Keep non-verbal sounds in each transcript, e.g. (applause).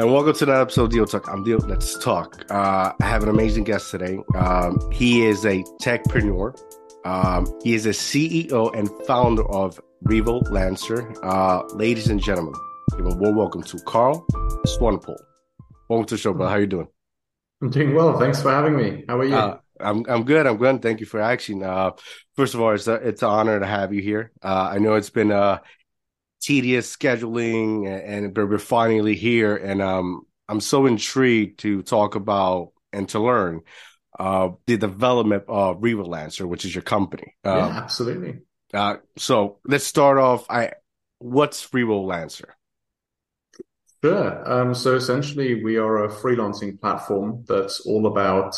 And welcome to another episode of DIO Talk. I'm Deal. Let's talk. Uh, I have an amazing guest today. Um, he is a techpreneur. Um, he is a CEO and founder of Revo Lancer. Uh, ladies and gentlemen, give a warm welcome to Karl Swanepoel. Welcome to the show, bro. How are you doing? I'm doing well. Thanks for having me. How are you? Uh, I'm I'm good. I'm good. Thank you for asking. Uh, first of all, it's a, it's an honor to have you here. Uh, I know it's been uh, tedious scheduling, and, and we're finally here, and um, I'm so intrigued to talk about and to learn uh, the development of Revolancer, which is your company. Um, yeah, absolutely. Uh, so let's start off. I what's Revolancer? Sure. Um, so essentially, we are a freelancing platform that's all about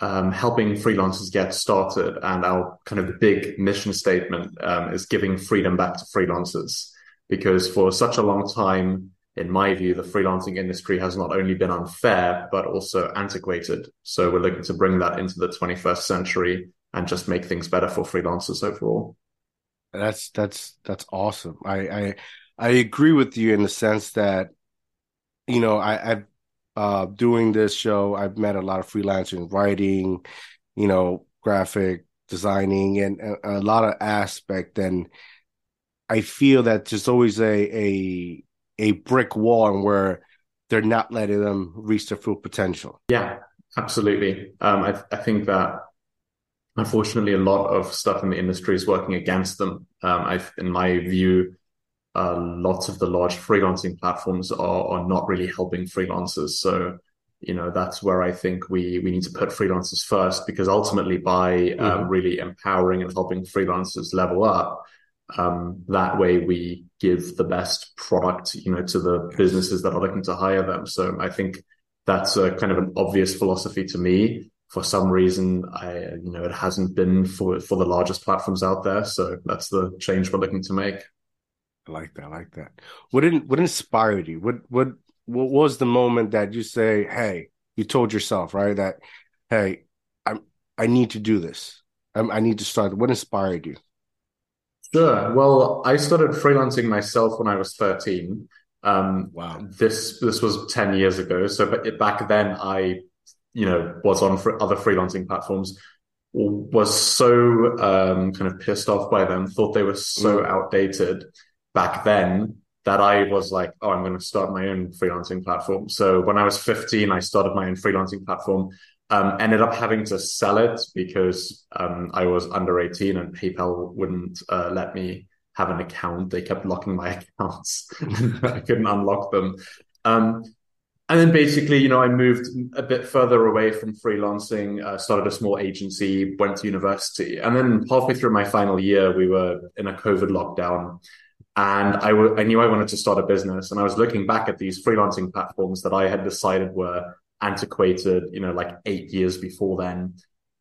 um, helping freelancers get started. And our kind of big mission statement um, is giving freedom back to freelancers because for such a long time, in my view, the freelancing industry has not only been unfair, but also antiquated. So we're looking to bring that into the 21st century and just make things better for freelancers overall. That's, that's, that's awesome. I, I, I agree with you in the sense that, you know, I, I've, uh, doing this show, I've met a lot of freelancers in writing, you know, graphic designing and a, a lot of aspect and, I feel that there's always a a a brick wall and where they're not letting them reach their full potential. Yeah, absolutely. Um, I, I think that unfortunately a lot of stuff in the industry is working against them. Um, I, in my view, uh, lots of the large freelancing platforms are, are not really helping freelancers. So, you know, that's where I think we we need to put freelancers first because ultimately by uh, mm-hmm. really empowering and helping freelancers level up, um, that way we give the best product, you know, to the businesses that are looking to hire them. So I think that's a kind of an obvious philosophy to me. For some reason, I, you know, it hasn't been for, for the largest platforms out there. So that's the change we're looking to make. I like that. I like that. What did, what inspired you? What, what, what was the moment that you say, Hey, you told yourself, right? That, Hey, I'm, I need to do this. I'm, I need to start. What inspired you? Sure. Well, I started freelancing myself when I was 13. Um, wow. This this was 10 years ago. So back then, I, you know, was on other freelancing platforms, was so um, kind of pissed off by them, thought they were so mm. outdated back then that I was like, oh, I'm going to start my own freelancing platform. So when I was 15, I started my own freelancing platform. Um, ended up having to sell it because um, I was under 18 and PayPal wouldn't uh, let me have an account. They kept locking my (laughs) accounts. I couldn't unlock them. Um, and then basically, you know, I moved a bit further away from freelancing, uh, started a small agency, went to university. And then halfway through my final year, we were in a COVID lockdown. And I, w- I knew I wanted to start a business. And I was looking back at these freelancing platforms that I had decided were antiquated, you know, like eight years before then,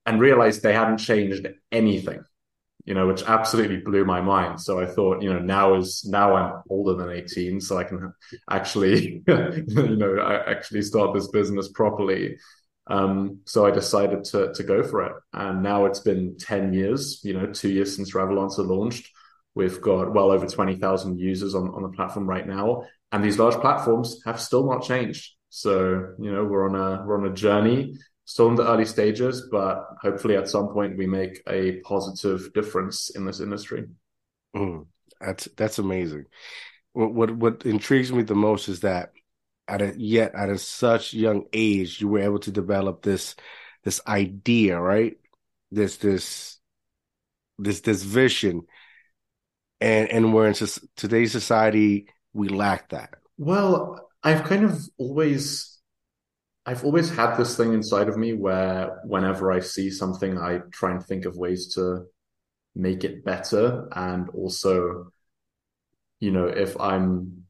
and realized they hadn't changed anything, you know, which absolutely blew my mind. So I thought, you know, now is now I'm older than 18, so I can actually, (laughs) you know, I actually start this business properly. Um, so I decided to to go for it, and now it's been 10 years, you know, two years since Revolancer launched. We've got well over 20,000 users on, on the platform right now. And these large platforms have still not changed. So, you know, we're on a we're on a journey, still in the early stages, but hopefully at some point we make a positive difference in this industry. Mm, that's that's amazing. What, what what intrigues me the most is that at a yet at a such young age you were able to develop this this idea, right? This this this this vision, and and where in today's society we lack that. Well, I've kind of always I've always had this thing inside of me where whenever I see something, I try and think of ways to make it better. And also, you know, if I'm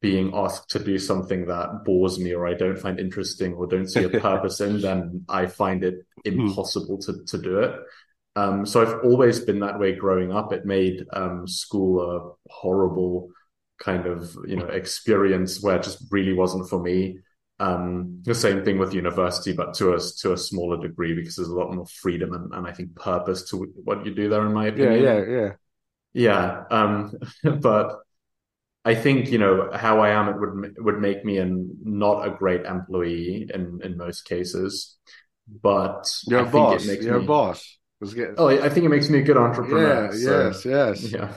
being asked to do something that bores me or I don't find interesting or don't see a (laughs) purpose in, then I find it hmm. impossible to, to do it. Um, so I've always been that way growing up. It made um, school a horrible kind of you know experience where it just really wasn't for me. Um, the same thing with university, but to a to a smaller degree because there's a lot more freedom and, and I think purpose to what you do there, in my opinion. Yeah, yeah, yeah, yeah. Um, (laughs) but I think you know how I am. It would would make me a not a great employee in in most cases, but a boss. you're me, boss. Oh, I think it makes me a good entrepreneur. Yeah, so, yes, yes. Yeah.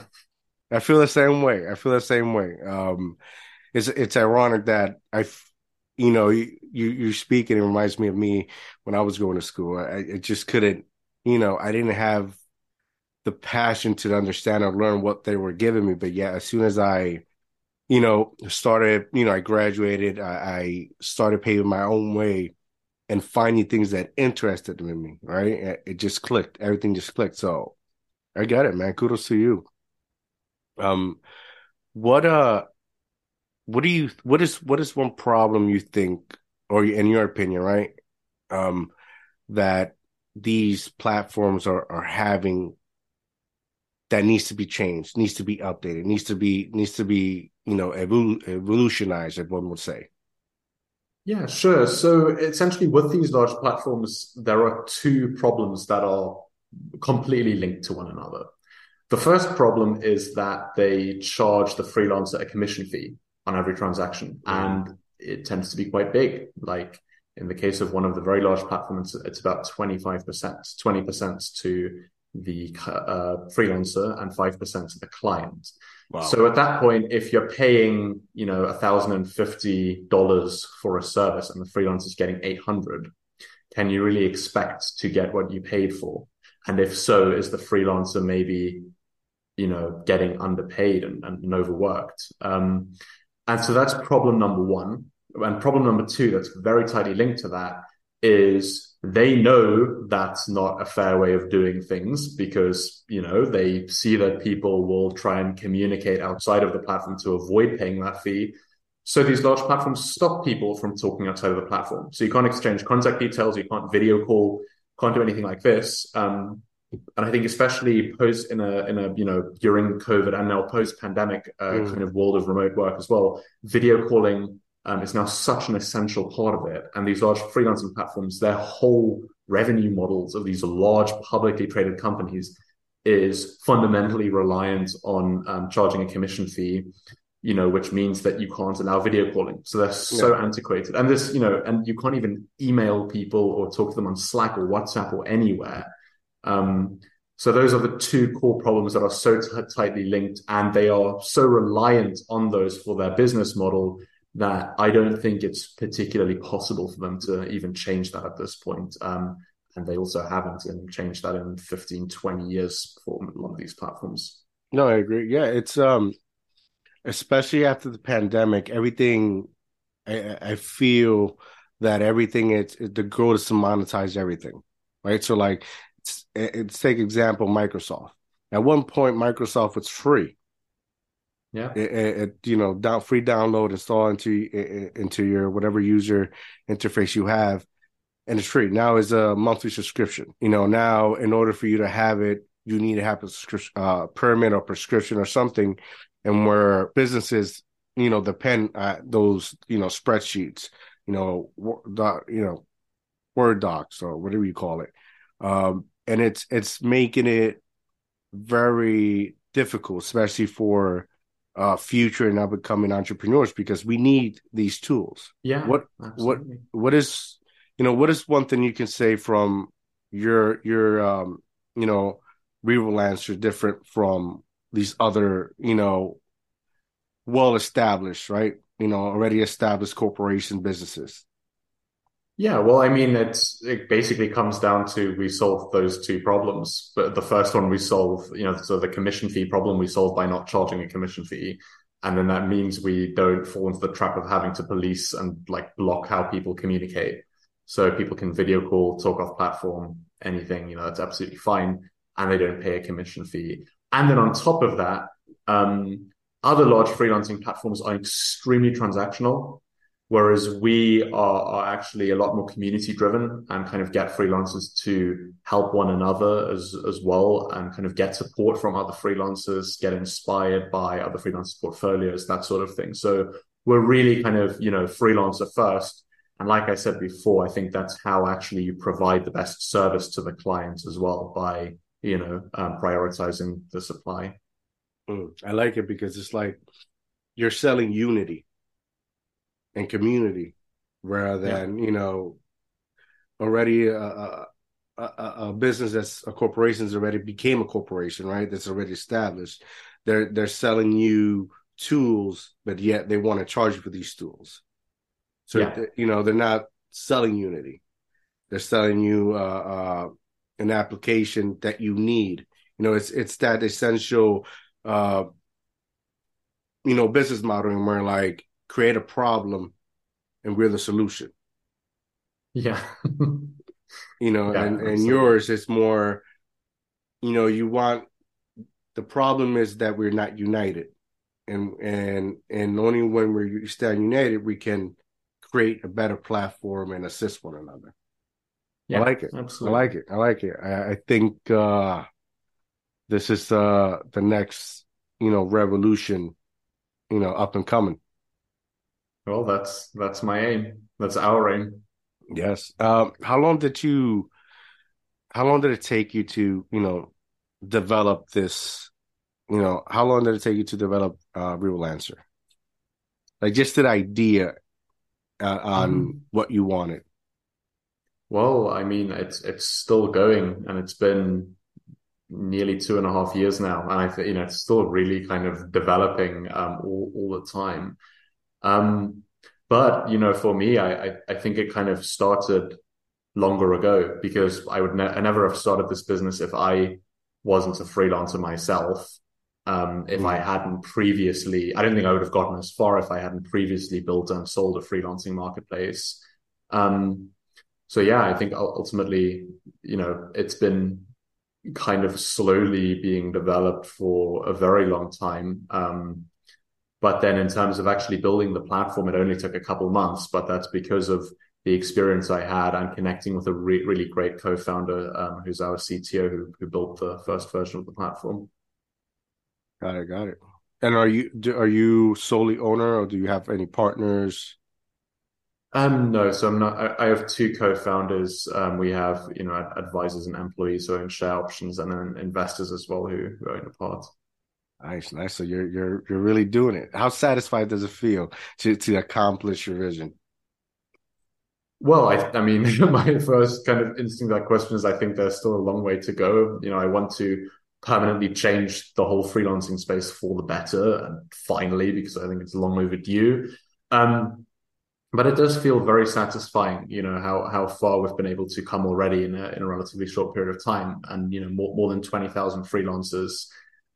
I feel the same way. I feel the same way. Um, it's it's ironic that I, you know, you you speak and It reminds me of me when I was going to school. I, I just couldn't, you know, I didn't have the passion to understand or learn what they were giving me. But yeah, as soon as I, you know, started, you know, I graduated, I, I started paving my own way and finding things that interested me. Right, it just clicked. Everything just clicked. So I got it, man. Kudos to you. Um, what uh, what do you? What is what is one problem you think, or in your opinion, right? Um, that these platforms are are having that needs to be changed, needs to be updated, needs to be needs to be you know evol- evolutionized, as one would say. Yeah, sure. So essentially, with these large platforms, there are two problems that are completely linked to one another. The first problem is that they charge the freelancer a commission fee on every transaction, and it tends to be quite big. Like in the case of one of the very large platforms, it's about 25%, 20% to the uh, freelancer and 5% to the client. Wow. So at that point, if you're paying, you know, $1,050 for a service and the freelancer is getting 800, can you really expect to get what you paid for? And if so, is the freelancer maybe you know, getting underpaid and, and overworked. Um, and so that's problem number one. And problem number two, that's very tightly linked to that, is they know that's not a fair way of doing things because, you know, they see that people will try and communicate outside of the platform to avoid paying that fee. So these large platforms stop people from talking outside of the platform. So you can't exchange contact details, you can't video call, can't do anything like this. Um, and I think especially post in a in a you know during COVID and now post pandemic uh, mm. kind of world of remote work as well, video calling um, is now such an essential part of it. And these large freelancing platforms, their whole revenue models of these large publicly traded companies is fundamentally reliant on um, charging a commission fee you know, which means that you can't allow video calling. So they're so yeah. antiquated. And this, you know, and you can't even email people or talk to them on Slack or WhatsApp or anywhere. Um, so those are the two core problems that are so t- tightly linked, and they are so reliant on those for their business model that I don't think it's particularly possible for them to even change that at this point. Um, and they also haven't changed that in 15, 20 years for a lot of these platforms. No, I agree. Yeah, it's um, especially after the pandemic, everything. I, I feel that everything it's the goal is to monetize everything, right? So like let's take example Microsoft. At one point, Microsoft was free. Yeah, it, it, you know, down free download, install into into your whatever user interface you have, and it's free. Now is a monthly subscription. You know, now in order for you to have it, you need to have a uh, permit or prescription or something, and where businesses, you know, depend on those, you know, spreadsheets, you know, doc, you know, Word docs or whatever you call it. Um, and it's it's making it very difficult, especially for uh, future and up and coming entrepreneurs, because we need these tools. Yeah. What absolutely. what what is you know what is one thing you can say from your your um you know Revolancer different from these other you know well established right you know already established corporation businesses yeah, well, I mean, it's it basically comes down to we solve those two problems. But the first one we solve, you know, so the commission fee problem we solve by not charging a commission fee, and then that means we don't fall into the trap of having to police and like block how people communicate. So people can video call, talk off platform, anything, you know, that's absolutely fine, and they don't pay a commission fee. And then on top of that, um, other large freelancing platforms are extremely transactional Whereas we are, are actually a lot more community driven and kind of get freelancers to help one another as, as well and kind of get support from other freelancers, get inspired by other freelancers' portfolios, that sort of thing. So we're really kind of, you know, freelancer first. And like I said before, I think that's how actually you provide the best service to the client as well by, you know, um, prioritizing the supply. Mm, I like it because it's like you're selling unity and community rather than yeah. you know already a, a, a, business that's a corporation has already became a corporation right? That's already established. They're they're selling you tools but yet they want to charge you for these tools. So yeah. you know they're not selling unity. They're selling you uh, uh, an application that you need. You know it's it's that essential uh, you know business model where like create a problem and we're the solution. Yeah. you know, yeah, and, and yours is more, you know, you want the problem is that we're not united. And and and only when we stand united we can create a better platform and assist one another. Yeah, I like it. Absolutely. I like it. I like it. I, I think uh this is uh the next, you know, revolution, you know, up and coming. Well, that's that's my aim. That's our aim. Yes. Um, how long did you? How long did it take you to, you know, develop this? You know, how long did it take you to develop uh, Revolancer? Like just the idea uh, on mm. what you wanted. Well, I mean, it's it's still going, and it's been nearly two and a half years now, and I think you know it's still really kind of developing um, all all the time. Um, but you know, for me, I, I, I think it kind of started longer ago because I would ne- I never have started this business if I wasn't a freelancer myself. Um, if mm. I hadn't previously, I don't think I would have gotten as far if I hadn't previously built and sold a freelancing marketplace. Um, so yeah, I think ultimately, you know, it's been kind of slowly being developed for a very long time. Um, but then in terms of actually building the platform, it only took a couple months, but that's because of the experience I had and connecting with a re- really great co-founder um, who's our CTO who, who built the first version of the platform. Got it, got it. And are you do, are you solely owner or do you have any partners? Um, no, so I'm not. I, I have two co-founders. Um, we have you know advisors and employees who own share options, and then investors as well who, who own a part. Nice, nice. So you're you're you're really doing it. How satisfied does it feel to to accomplish your vision? Well, I I mean, (laughs) my first kind of instinct that question is I think there's still a long way to go. You know, I want to permanently change the whole freelancing space for the better, and finally, because I think it's long overdue. Um, but it does feel very satisfying, you know, how how far we've been able to come already in a in a relatively short period of time, and you know, more more than twenty thousand freelancers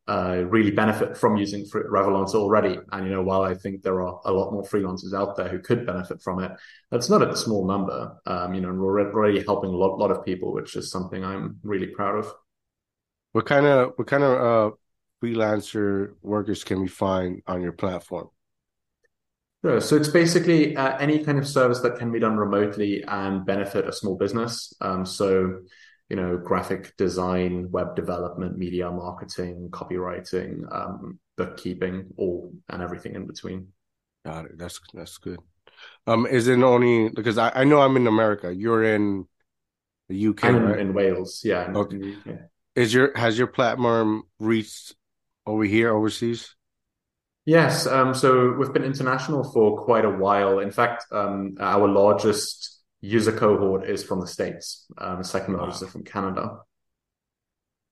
uh, really benefit from using Revolancer already. And you know, while I think there are a lot more freelancers out there who could benefit from it, that's not a small number. Um, you know, and we're already helping a lot, lot of people, which is something I'm really proud of. What kind of what kind of uh, freelancer workers can we find on your platform? Sure. So it's basically uh, any kind of service that can be done remotely and benefit a small business. Um, so you know, graphic design, web development, media marketing, copywriting, um, bookkeeping, all and everything in between. Got it. That's that's good. Um, is it only because I, I know I'm in America. You're in the UK, I'm right? in Wales. Yeah. Okay. Is your has your platform reached over here overseas? Yes. Um, so we've been international for quite a while. In fact, um, our largest user cohort is from the States. Um, the second largest wow. is from Canada.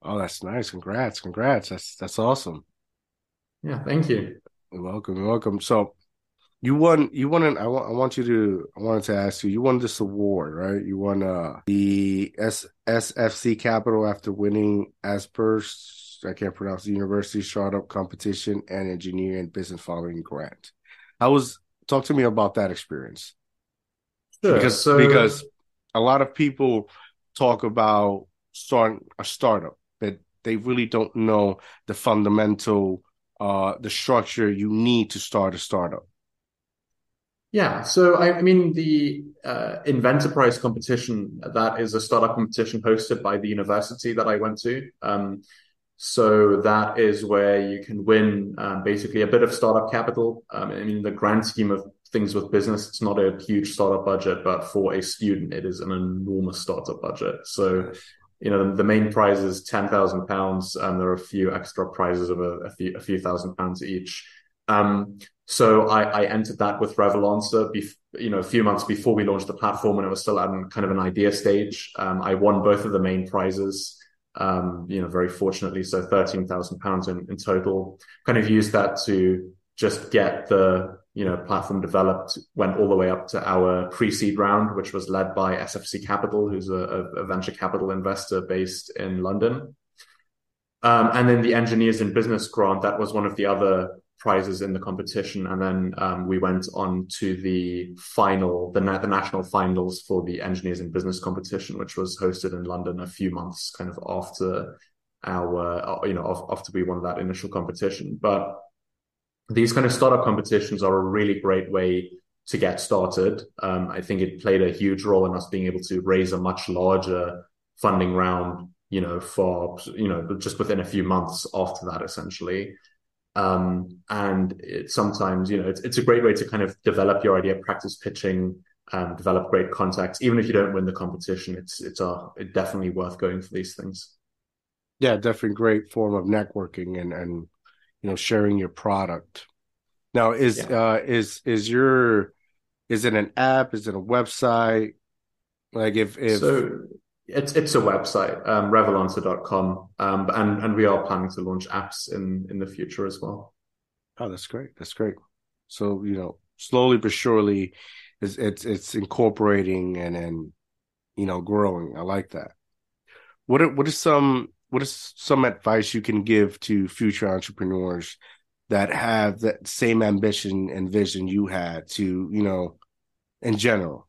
Oh, that's nice. Congrats. Congrats. That's that's awesome. Yeah, thank you. You're welcome. You're welcome. So you won you won an I want I want you to I wanted to ask you, you won this award, right? You won uh the S SFC Capital after winning Asper's I can't pronounce the university startup competition and engineering business following grant. I was talk to me about that experience. Sure. Because so, because a lot of people talk about starting a startup, but they really don't know the fundamental uh the structure you need to start a startup. Yeah, so I, I mean the uh, Inventorprize competition that is a startup competition hosted by the university that I went to. Um, so that is where you can win um, basically a bit of startup capital. Um, I mean, the grand scheme of things with business, it's not a huge startup budget, but for a student, it is an enormous startup budget. So, you know, the, main prize is ten thousand pounds, and there are a few extra prizes of a, a, few a few thousand pounds each. Um, so I, I entered that with Revolancer, bef- you know, a few months before we launched the platform, and it was still at kind of an idea stage. Um, I won both of the main prizes. Um, you know, very fortunately, so thirteen thousand pounds in total. Kind of used that to just get the you know platform developed. Went all the way up to our pre-seed round, which was led by SFC Capital, who's a, a venture capital investor based in London. Um, and then the Engineers in Business grant, that was one of the other prizes in the competition. And then um, we went on to the final, the, the national finals for the Engineers in Business competition, which was hosted in London a few months kind of after our, uh, you know, after we won that initial competition. But these kind of startup competitions are a really great way to get started. Um, I think it played a huge role in us being able to raise a much larger funding round you know, for, you know, just within a few months after that, essentially. Um, and it, sometimes, you know, it's, it's a great way to kind of develop your idea, practice pitching, um, develop great contacts. Even if you don't win the competition, it's, it's a, it definitely worth going for these things. Yeah, definitely great form of networking and, and, you know, sharing your product. Now, is, yeah. uh, is, is your, is it an app? Is it a website? Like if, if, so, it's it's a website, um, revolancer.com, um, and and we are planning to launch apps in in the future as well. Oh, that's great. That's great. So you know, slowly but surely, it's it's, it's incorporating and and you know growing. I like that. What are, what is some what is some advice you can give to future entrepreneurs that have that same ambition and vision you had to you know in general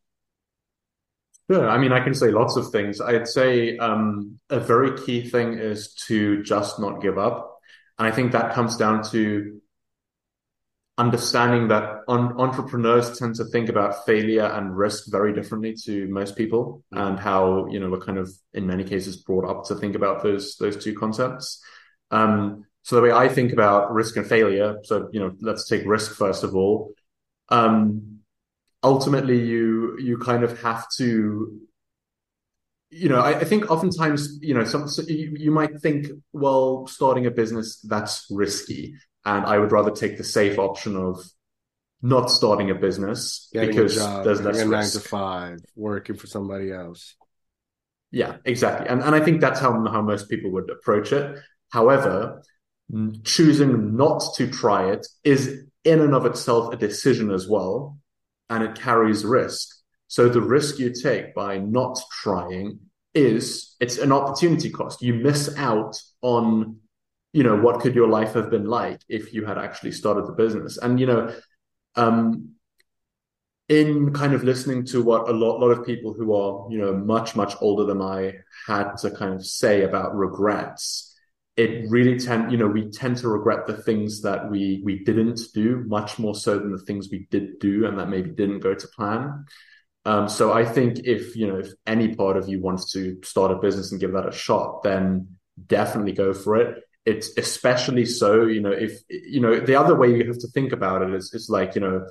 Sure. I mean, I can say lots of things. I'd say um, a very key thing is to just not give up. And I think that comes down to understanding that on, entrepreneurs tend to think about failure and risk very differently to most people mm-hmm. and how, you know, we're kind of in many cases brought up to think about those, those two concepts. Um, so the way I think about risk and failure, so, you know, let's take risk first of all. Um, ultimately you you kind of have to you know I, I think oftentimes you know some so you, you might think well starting a business that's risky and I would rather take the safe option of not starting a business Getting because a job, there's less a nine to five, working for somebody else. Yeah, exactly, and and I think that's how how most people would approach it. However, choosing not to try it is in and of itself a decision as well, and it carries risk. So the risk you take by not trying is it's an opportunity cost. You miss out on, you know, what could your life have been like if you had actually started the business. And you know, um, in kind of listening to what a lot, lot of people who are, you know, much much older than I had to kind of say about regrets, it really tend you know we tend to regret the things that we we didn't do much more so than the things we did do and that maybe didn't go to plan um, so i think if you know if any part of you wants to start a business and give that a shot then definitely go for it it's especially so you know if you know the other way you have to think about it is it's like you know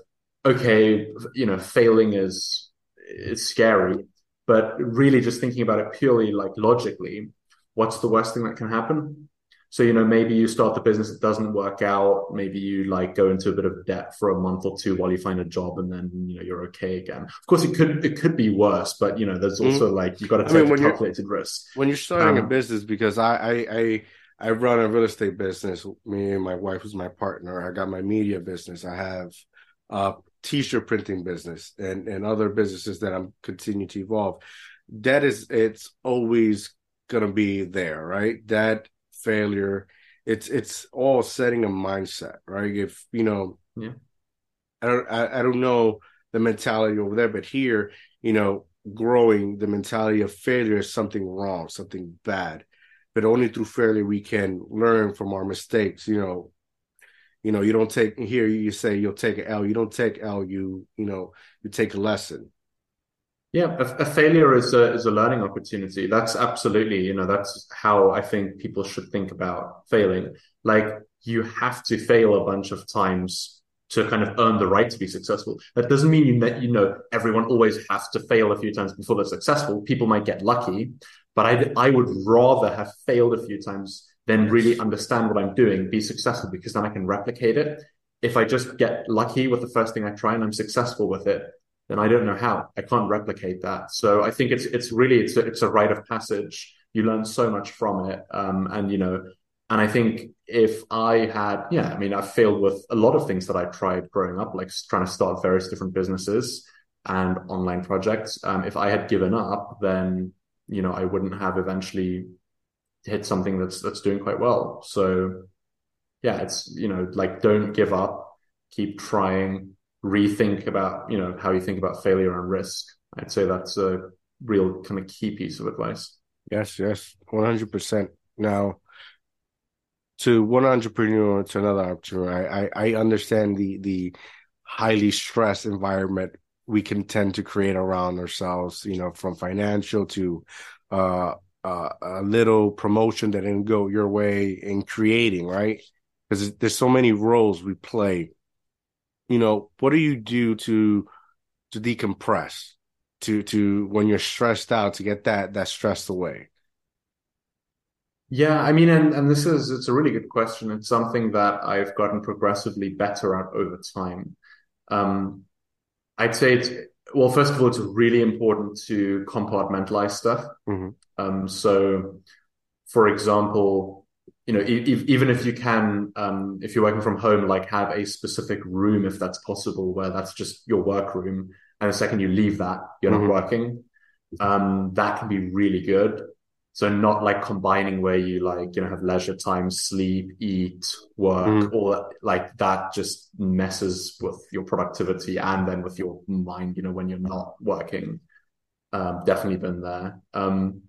okay you know failing is is scary but really just thinking about it purely like logically what's the worst thing that can happen so, you know, maybe you start the business, it doesn't work out. Maybe you like go into a bit of debt for a month or two while you find a job and then, you know, you're okay again. Of course, it could, it could be worse, but, you know, there's mm-hmm. also mm like, you've got to take I mean, when calculated risk. When you're starting um, a business, because I, I, I, I run a real estate business. Me and my wife was my partner. I got my media business. I have a t-shirt printing business and, and other businesses that I'm continuing to evolve. That is, it's always going to be there, right? That failure. It's it's all setting a mindset, right? If you know, yeah. I don't I, I don't know the mentality over there, but here, you know, growing the mentality of failure is something wrong, something bad. But only through failure we can learn from our mistakes. You know, you know, you don't take here. You say you'll take an L. You don't take L. You you know, you take a lesson. Yeah, a, a, failure is a is a learning opportunity. That's absolutely, you know, that's how I think people should think about failing. Like you have to fail a bunch of times to kind of earn the right to be successful. That doesn't mean you that you know everyone always has to fail a few times before they're successful. People might get lucky, but I I would rather have failed a few times than really understand what I'm doing, be successful because then I can replicate it if I just get lucky with the first thing I try and I'm successful with it, then I don't know how. I can't replicate that. So I think it's it's really it's a, it's a rite of passage. You learn so much from it, um, and you know, and I think if I had, yeah, I mean, I failed with a lot of things that I tried growing up, like trying to start various different businesses and online projects. Um, if I had given up, then you know I wouldn't have eventually hit something that's that's doing quite well. So yeah, it's you know like don't give up, keep trying, rethink about you know how you think about failure and risk. I'd say that's a real kind of key piece of advice. Yes, yes, one hundred percent. Now, to one entrepreneur to another entrepreneur, I, I I understand the the highly stressed environment we can tend to create around ourselves. You know, from financial to uh, uh, a little promotion that didn't go your way in creating, right? Because there's so many roles we play. You know, what do you do to to decompress, to to when you're stressed out to get that that stress away? Yeah, I mean, and and this is it's a really good question. It's something that I've gotten progressively better at over time. Um, I'd say it's well, first of all, it's really important to compartmentalize stuff. Mm-hmm. Um, so, for example, you know, e- even if you can, um, if you're working from home, like have a specific room if that's possible, where that's just your work room, and the second you leave that, you're mm-hmm. not working. Um, that can be really good. So not like combining where you like, you know, have leisure time, sleep, eat, work, mm. all that, like that just messes with your productivity and then with your mind, you know, when you're not working. Um, definitely been there. Um,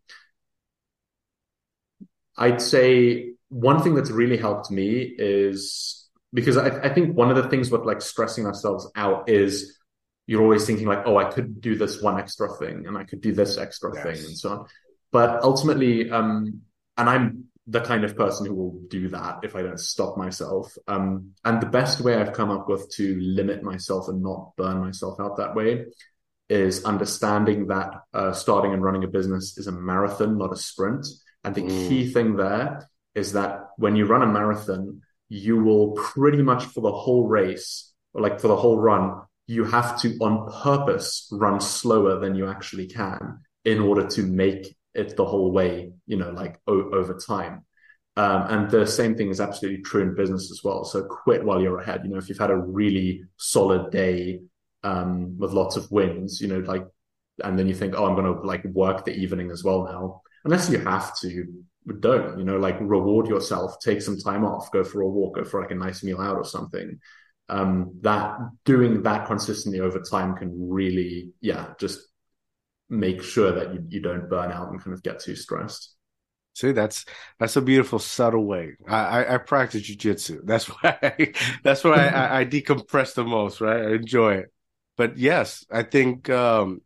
I'd say one thing that's really helped me is because I, I think one of the things with like stressing ourselves out is you're always thinking like, oh, I could do this one extra thing and I could do this extra yes. thing and so on. But ultimately, um, and I'm the kind of person who will do that if I don't stop myself. Um, and the best way I've come up with to limit myself and not burn myself out that way is understanding that uh, starting and running a business is a marathon, not a sprint. And the mm. key thing there is that when you run a marathon, you will pretty much for the whole race, or like for the whole run, you have to on purpose run slower than you actually can in order to make it the whole way, you know, like o- over time. Um, and the same thing is absolutely true in business as well. So quit while you're ahead. You know, if you've had a really solid day um, with lots of wins, you know, like, and then you think, oh, I'm going to like work the evening as well now. Unless you have to, don't. You know, like reward yourself, take some time off, go for a walk, go for like a nice meal out or something. Um, that doing that consistently over time can really, yeah, just make sure that you, you don't burn out and kind of get too stressed. See, that's that's a beautiful subtle way. I I, I practice jujitsu. (laughs) That's why I, that's why I, I, decompress the most. Right, I enjoy it. But yes, I think um,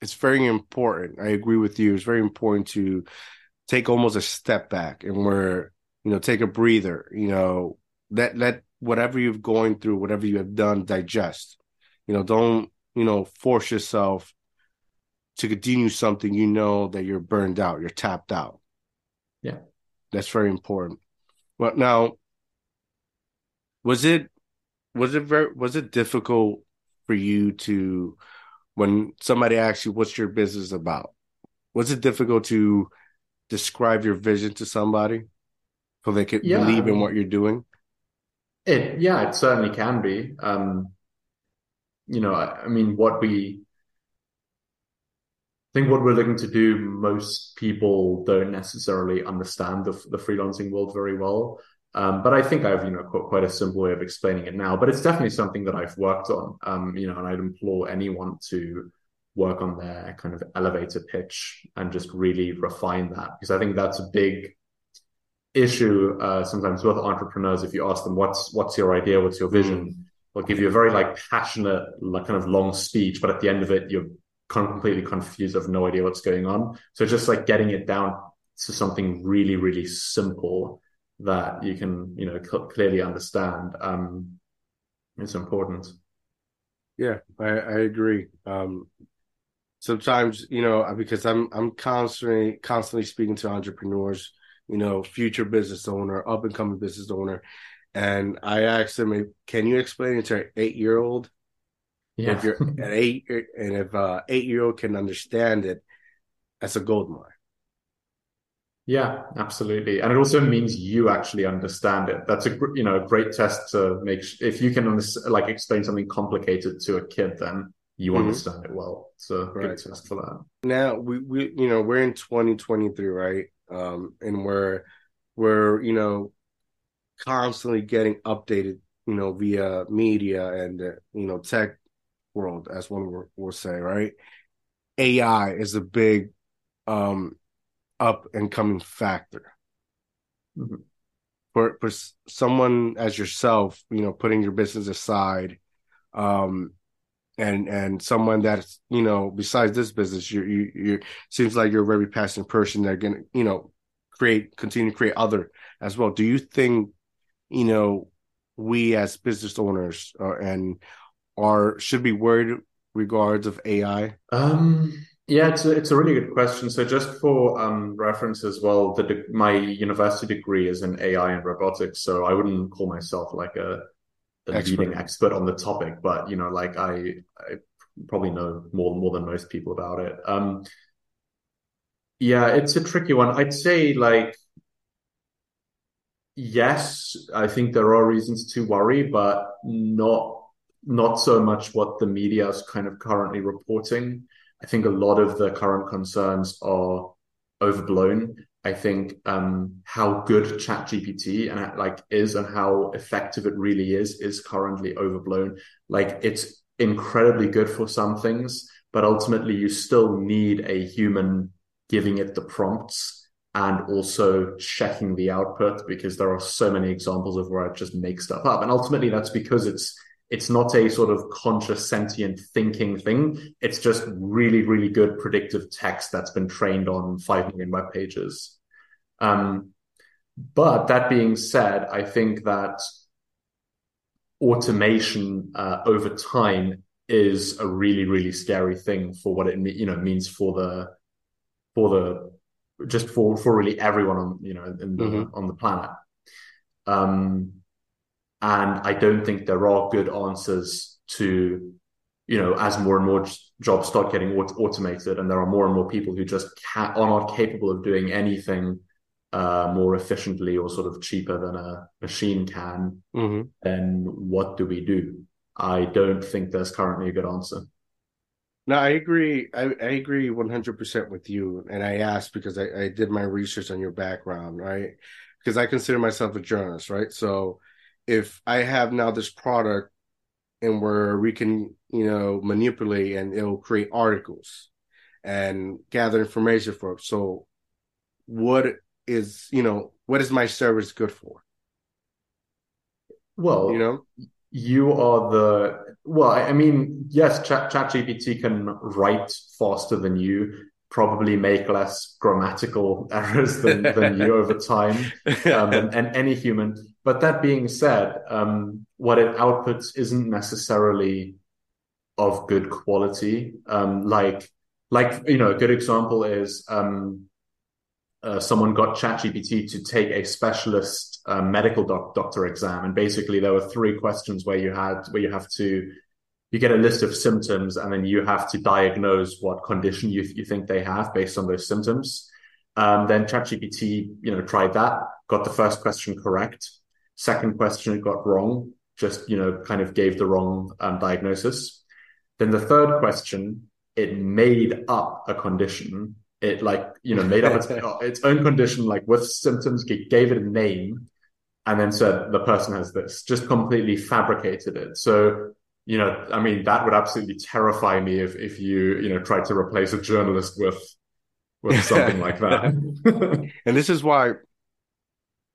it's very important. I agree with you. It's very important to take almost a step back and where you know take a breather. You know, let let whatever you've going through, whatever you have done, digest. You know, don't you know force yourself to continue something, you know that you're burned out, you're tapped out. Yeah. That's very important. Well, now, was it was it very was it difficult for you to when somebody asks you what's your business about? Was it difficult to describe your vision to somebody so they could yeah, believe in what you're doing? It yeah, it certainly can be. Um, you know, I, I mean, what we think what we're looking to do, most people don't necessarily understand the, the freelancing world very well. Um, but I think I have, you know, quite, quite, a simple way of explaining it now. But it's definitely something that I've worked on. Um, you know, and I'd implore anyone to work on their kind of elevator pitch and just really refine that because I think that's a big issue uh, sometimes with entrepreneurs. If you ask them what's what's your idea, what's your vision, they'll give you a very like passionate, like kind of long speech, but at the end of it, you're completely confused, have no idea what's going on. So just like getting it down to something really, really simple that you can, you know, cl- clearly understand um, is important. Yeah, I, I agree. Um, sometimes, you know, because I'm I'm constantly constantly speaking to entrepreneurs, you know, future business owner, up and coming business owner, and I asked them "Can you explain it to an eight year old?" Yeah. If you're (laughs) an eight, and if uh eight year old can understand it, that's a gold mine. Yeah, absolutely, and it also means you actually understand it. That's a you know a great test to make. If you can like explain something complicated to a kid, then you mm-hmm. understand it well. So right. good test for that. Now we we you know we're in 2023, right? Um, and we're we're you know constantly getting updated, you know, via media and uh, you know tech world, as one will, will say, right? AI is a big um up and coming factor. Mm-hmm. For for someone as yourself, you know, putting your business aside, um, and and someone that's you know besides this business you you you seems like you're a very passionate person that gonna you know create continue to create other as well do you think you know we as business owners uh, and are should be worried regards of ai um yeah it's a, it's a really good question so just for um reference as well the my university degree is in ai and robotics so i wouldn't call myself like a a expert. leading expert on the topic, but you know, like I, I probably know more more than most people about it. Um, yeah, it's a tricky one. I'd say like yes, I think there are reasons to worry, but not not so much what the media is kind of currently reporting. I think a lot of the current concerns are overblown. I think um, how good ChatGPT and like is and how effective it really is is currently overblown. Like it's incredibly good for some things, but ultimately you still need a human giving it the prompts and also checking the output because there are so many examples of where it just makes stuff up. And ultimately that's because it's it's not a sort of conscious sentient thinking thing. It's just really, really good predictive text that's been trained on five million web pages. Um, but that being said, I think that automation uh, over time is a really, really scary thing for what it you know means for the for the just for for really everyone on you know in the, mm-hmm. on the planet. Um, and I don't think there are good answers to, you know, as more and more jobs start getting aut- automated and there are more and more people who just ca- are not capable of doing anything uh, more efficiently or sort of cheaper than a machine can, mm-hmm. then what do we do? I don't think there's currently a good answer. No, I agree. I, I agree 100% with you. And I asked because I, I did my research on your background, right? Because I consider myself a journalist, right? So if I have now this product and where we can, you know, manipulate and it'll create articles and gather information for it. So what is, you know, what is my service good for? Well, you know, you are the well, I mean, yes, Chat ChatGPT can write faster than you, probably make less grammatical (laughs) errors than, than you over time, (laughs) um, and, and any human but that being said, um, what it outputs isn't necessarily of good quality. Um, like, like you know, a good example is um, uh, someone got ChatGPT to take a specialist uh, medical doc- doctor exam, and basically there were three questions where you had where you have to you get a list of symptoms, and then you have to diagnose what condition you you think they have based on those symptoms. Um, then ChatGPT, you know, tried that, got the first question correct, Second question it got wrong, just, you know, kind of gave the wrong um, diagnosis. Then the third question, it made up a condition. It like, you know, made up its, (laughs) its own condition, like with symptoms, gave it a name, and then said the person has this, just completely fabricated it. So, you know, I mean, that would absolutely terrify me if, if you, you know, tried to replace a journalist with, with something like that. (laughs) and this is why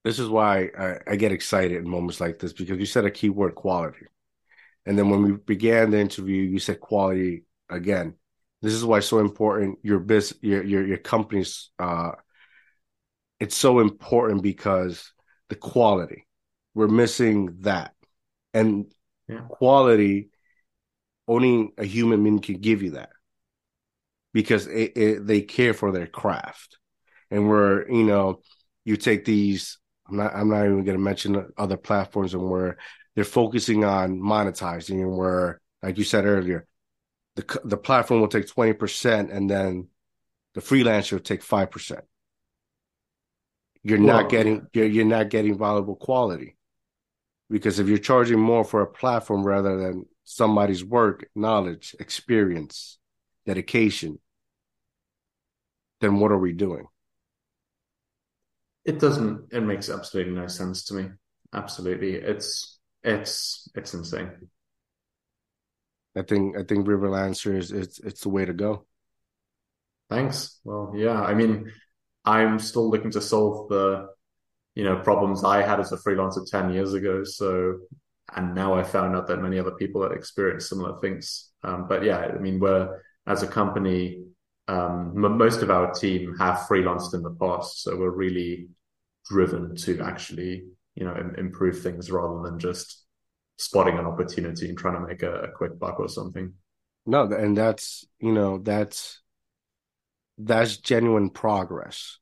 this is why I, I, get excited in moments like this because you said a keyword quality. And then when we began the interview, you said quality again. This is why it's so important your business your your your company's uh it's so important because the quality. We're missing that. And yeah. quality only a human being can give you that because it, it, they care for their craft and we're you know you take these I'm not I'm not even going to mention other platforms and where they're focusing on monetizing and where, like you said earlier, the the platform will take 20% and then the freelancer will take 5%. You're not getting you're, you're not getting valuable quality. Because if you're charging more for a platform rather than somebody's work, knowledge, experience, dedication, then what are we doing? It doesn't. It makes absolutely no sense to me. Absolutely, it's it's it's insane. I think I think Revolancer is it's it's the way to go. Thanks. Well, yeah. I mean, I'm still looking to solve the you know problems I had as a freelancer ten years ago. So, and now I found out that many other people that experience similar things. Um, but yeah, I mean, we're as a company um, most of our team have freelanced in the past, so we're really driven to actually, you know, Im- improve things rather than just spotting an opportunity and trying to make a, a quick buck or something. No, and that's you know that's that's genuine progress.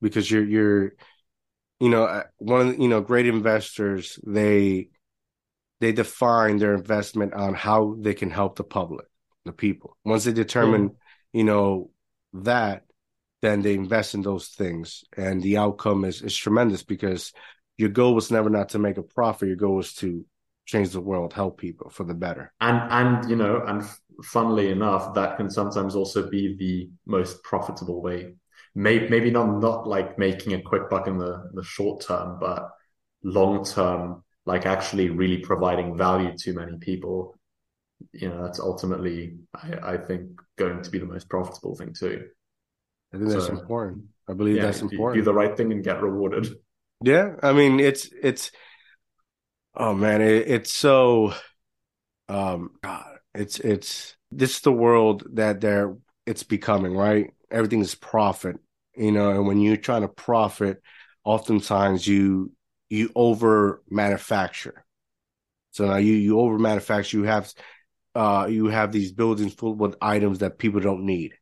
Because you're you're you know uh, one of the, you know great investors they they define their investment on how they can help the public the people. Once they determine you know, that, then they invest in those things. And the outcome is, is tremendous because your goal was never not to make a profit. Your goal was to change the world, help people for the better. And, and, you know, and funnily enough, that can sometimes also be the most profitable way. Maybe, maybe not, not like making a quick buck in the, the short term, but long term, like actually really providing value to many people you know that's ultimately I, I, think going to be the most profitable thing too. I think that's so, important. I believe yeah, that's important. Do the right thing and get rewarded. Yeah, I mean it's it's oh man, it, it's so um God, it's it's this is the world that they're it's becoming, right? Everything is profit, you know, and when you're trying to profit, oftentimes you you over manufacture. So now you you over manufacture, you have uh, you have these buildings full with items that people don't need.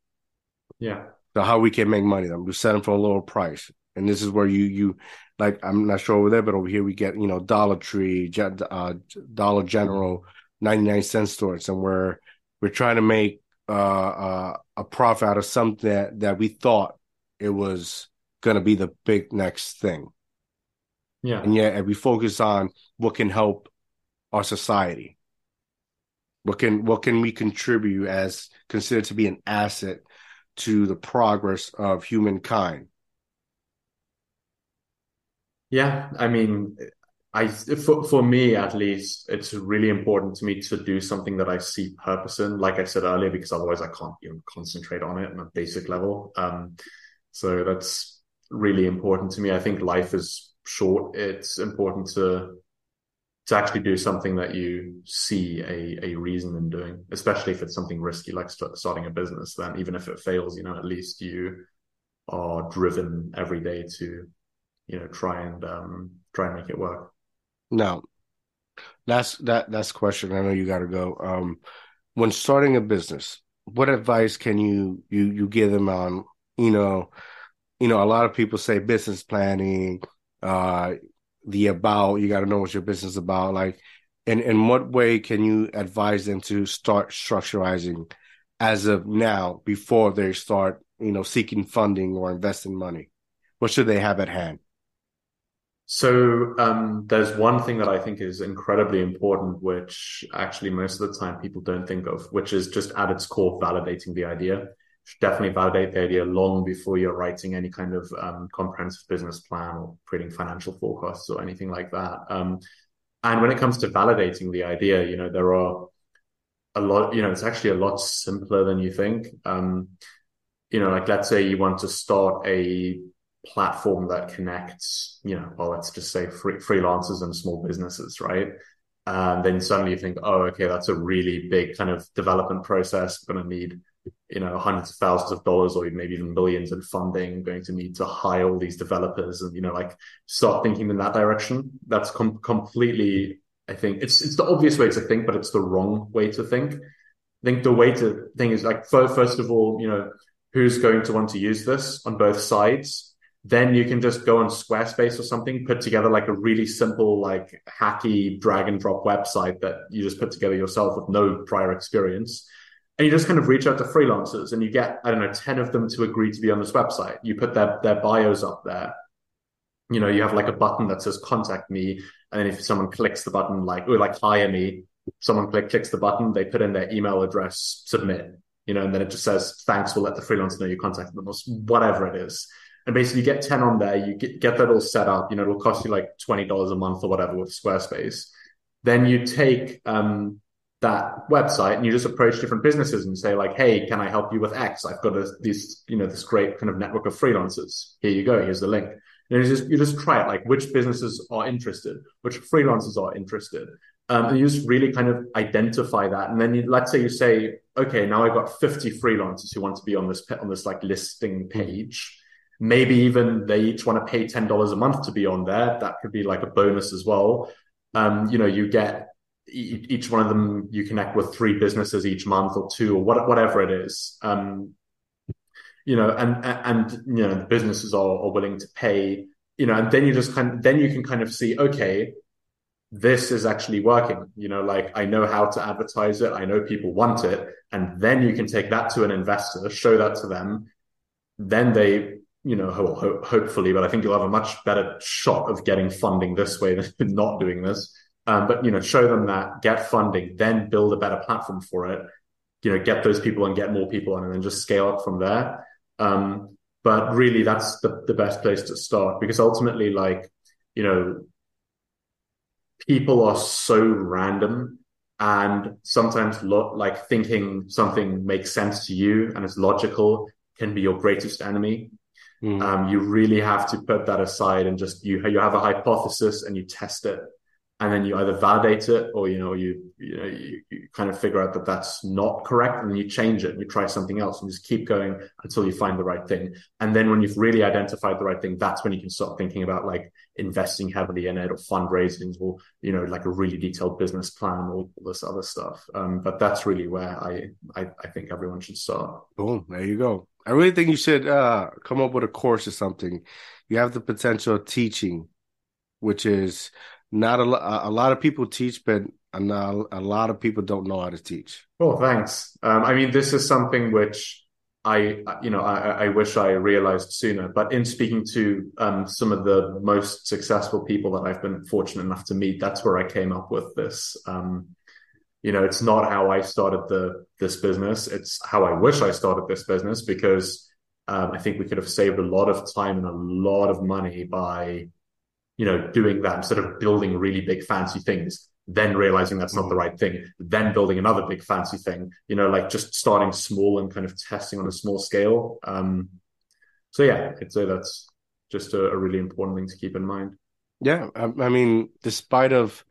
Yeah. So how we can make money them? We sell them for a lower price, and this is where you you like I'm not sure over there, but over here we get you know Dollar Tree, uh, Dollar General, ninety nine cent stores, and we're we're trying to make uh, uh, a profit out of something that, that we thought it was going to be the big next thing. Yeah, and yet and we focus on what can help our society what can what can we contribute as considered to be an asset to the progress of humankind? Yeah, I mean, I for, for me at least, it's really important to me to do something that I see purpose in. Like I said earlier, because otherwise I can't even concentrate on it on a basic level. Um, so that's really important to me. I think life is short. It's important to to actually do something that you see a, a reason in doing, especially if it's something risky like st- starting a business, then even if it fails, you know, at least you are driven every day to, you know, try and um, try and make it work. No, that's that that's question. I know you got to go. Um, when starting a business, what advice can you you you give them on? You know, you know, a lot of people say business planning, uh, the about you got to know what your business about like in in what way can you advise them to start structurizing as of now before they start you know seeking funding or investing money? What should they have at hand? So um, there's one thing that I think is incredibly important, which actually most of the time people don't think of, which is just at its core validating the idea definitely validate the idea long before you're writing any kind of um, comprehensive business plan or creating financial forecasts or anything like that. Um, and when it comes to validating the idea, you know, there are a lot, you know, it's actually a lot simpler than you think. Um, you know, like let's say you want to start a platform that connects, you know, well, let's just say free, freelancers and small businesses, right? And then suddenly you think, oh, okay, that's a really big kind of development process. Going to need you know hundreds of thousands of dollars or maybe even millions in funding going to need to hire all these developers and you know like start thinking in that direction. That's com- completely i think it's it's the obvious way to think but it's the wrong way to think. I think the way to think is like first of all you know who's going to want to use this on both sides? Then you can just go on Squarespace or something, put together like a really simple, like hacky drag and drop website that you just put together yourself with no prior experience. And you just kind of reach out to freelancers and you get, I don't know, 10 of them to agree to be on this website. You put their, their bios up there. You know, you have like a button that says contact me. And then if someone clicks the button, like, or like hire me, someone click, clicks the button, they put in their email address, submit, you know, and then it just says, thanks, we'll let the freelancer know you contacted them or whatever it is and basically you get 10 on there you get, get that all set up you know it'll cost you like $20 a month or whatever with squarespace then you take um, that website and you just approach different businesses and say like hey can i help you with x? I've got a, this you know this great kind of network of freelancers. Here you go. Here's the link. And you just you just try it like which businesses are interested which freelancers are interested. Um, and you just really kind of identify that. And then you, let's say you say okay now i've got 50 freelancers who want to be on this on this like listing page. Maybe even they each want to pay ten dollars a month to be on there. That could be like a bonus as well. Um, you know, you get each one of them. You connect with three businesses each month or two or what, whatever it is. Um, you know, and and you know the businesses are, are willing to pay. You know, and then you just kind of, then you can kind of see okay, this is actually working. You know, like I know how to advertise it. I know people want it. And then you can take that to an investor, show that to them. Then they you know, ho- ho- hopefully, but I think you'll have a much better shot of getting funding this way than (laughs) not doing this. Um, but you know, show them that, get funding, then build a better platform for it. You know, get those people and get more people on, and then just scale up from there. Um, but really, that's the the best place to start because ultimately, like, you know, people are so random and sometimes lo- like thinking something makes sense to you and is logical can be your greatest enemy Mm. Um, you really have to put that aside and just you you have a hypothesis and you test it, and then you either validate it or you know you you know you, you kind of figure out that that's not correct and then you change it and you try something else and just keep going until you find the right thing. And then when you've really identified the right thing, that's when you can start thinking about like investing heavily in it or fundraising or you know like a really detailed business plan or all this other stuff. Um, but that's really where I, I I think everyone should start. Boom, there you go. I really think you should uh, come up with a course or something. You have the potential of teaching, which is not a, a lot of people teach, but not, a lot of people don't know how to teach. Oh, thanks. Um, I mean, this is something which I, you know, I, I wish I realized sooner. But in speaking to um, some of the most successful people that I've been fortunate enough to meet, that's where I came up with this. Um, you know it's not how i started the this business it's how i wish i started this business because um, i think we could have saved a lot of time and a lot of money by you know doing that instead of building really big fancy things then realizing that's not the right thing then building another big fancy thing you know like just starting small and kind of testing on a small scale um so yeah i'd say that's just a, a really important thing to keep in mind yeah I, I mean despite of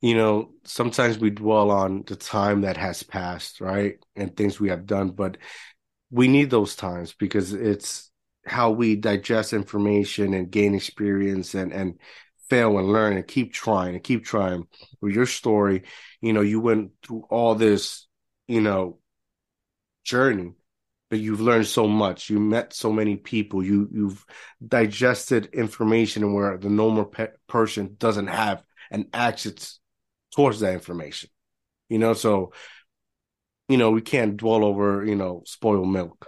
you know, sometimes we dwell on the time that has passed, right? And things we have done, but we need those times because it's how we digest information and gain experience and, and fail and learn and keep trying and keep trying. With your story, you know, you went through all this, you know, journey, but you've learned so much. You met so many people. You, you've digested information where the normal pe- person doesn't have an access towards that information. You know, so you know, we can't dwell over, you know, spoiled milk.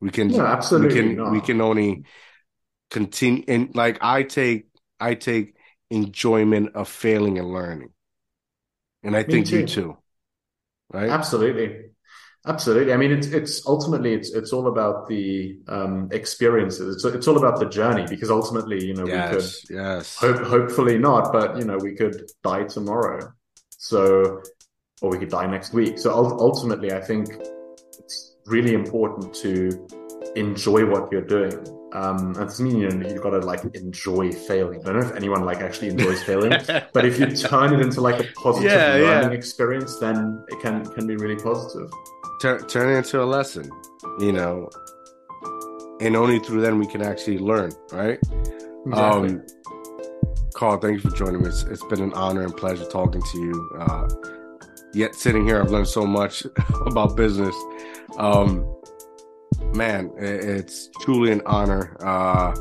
We can yeah, absolutely we can not. we can only continue and like I take I take enjoyment of failing and learning. And I Me think too. you too. Right? Absolutely. Absolutely. I mean, it's it's ultimately it's it's all about the um, experiences. It's it's all about the journey because ultimately, you know, yes, we could yes, hope, hopefully not, but you know, we could die tomorrow. So, or we could die next week. So ultimately, I think really important to enjoy what you're doing. Um, and to me, you know, you've got to like enjoy failing. I don't know if anyone like actually enjoys failing, (laughs) but if you turn it into like a positive yeah, learning yeah. experience, then it can can be really positive turn turn it into a lesson, you know. And only through then we can actually learn, right? Exactly. Um, Karl, thank you for joining me. It's, it's been an honor and pleasure talking to you. Uh, yet sitting here, I've learned so much (laughs) about business. Um, man, it's truly an honor. Uh,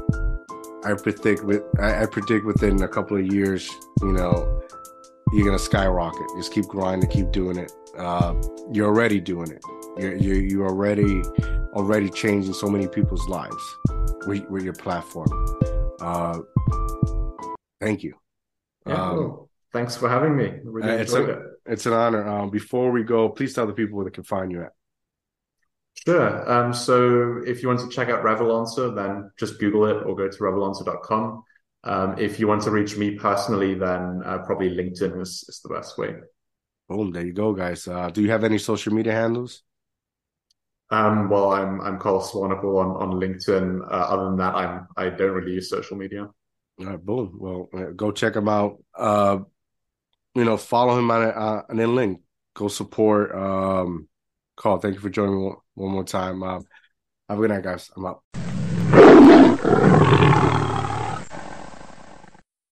I predict with I predict within a couple of years, you know, you're gonna skyrocket. Just keep grinding, keep doing it. Uh, you're already doing it. You're, you're you're already already changing so many people's lives with, with your platform. Uh, thank you. Yeah, um, thanks for having me. Really uh, it's, a, it. it's an honor. Um, before we go, please tell the people where they can find you at. Sure. Um, so if you want to check out Revolancer, then just Google it or go to revolancer.com. Um, if you want to reach me personally, then uh, probably LinkedIn is, is the best way. Boom, there you go, guys. Uh, do you have any social media handles? Um, well, I'm I'm Karl Swanepoel on on LinkedIn. Uh, other than that, I'm I don't really use social media. All right, boom. Well, uh, go check him out. Uh, you know, follow him on uh, on the link. Go support. Um, Karl, thank you for joining me one, more time. Um, have a good night, guys. I'm out.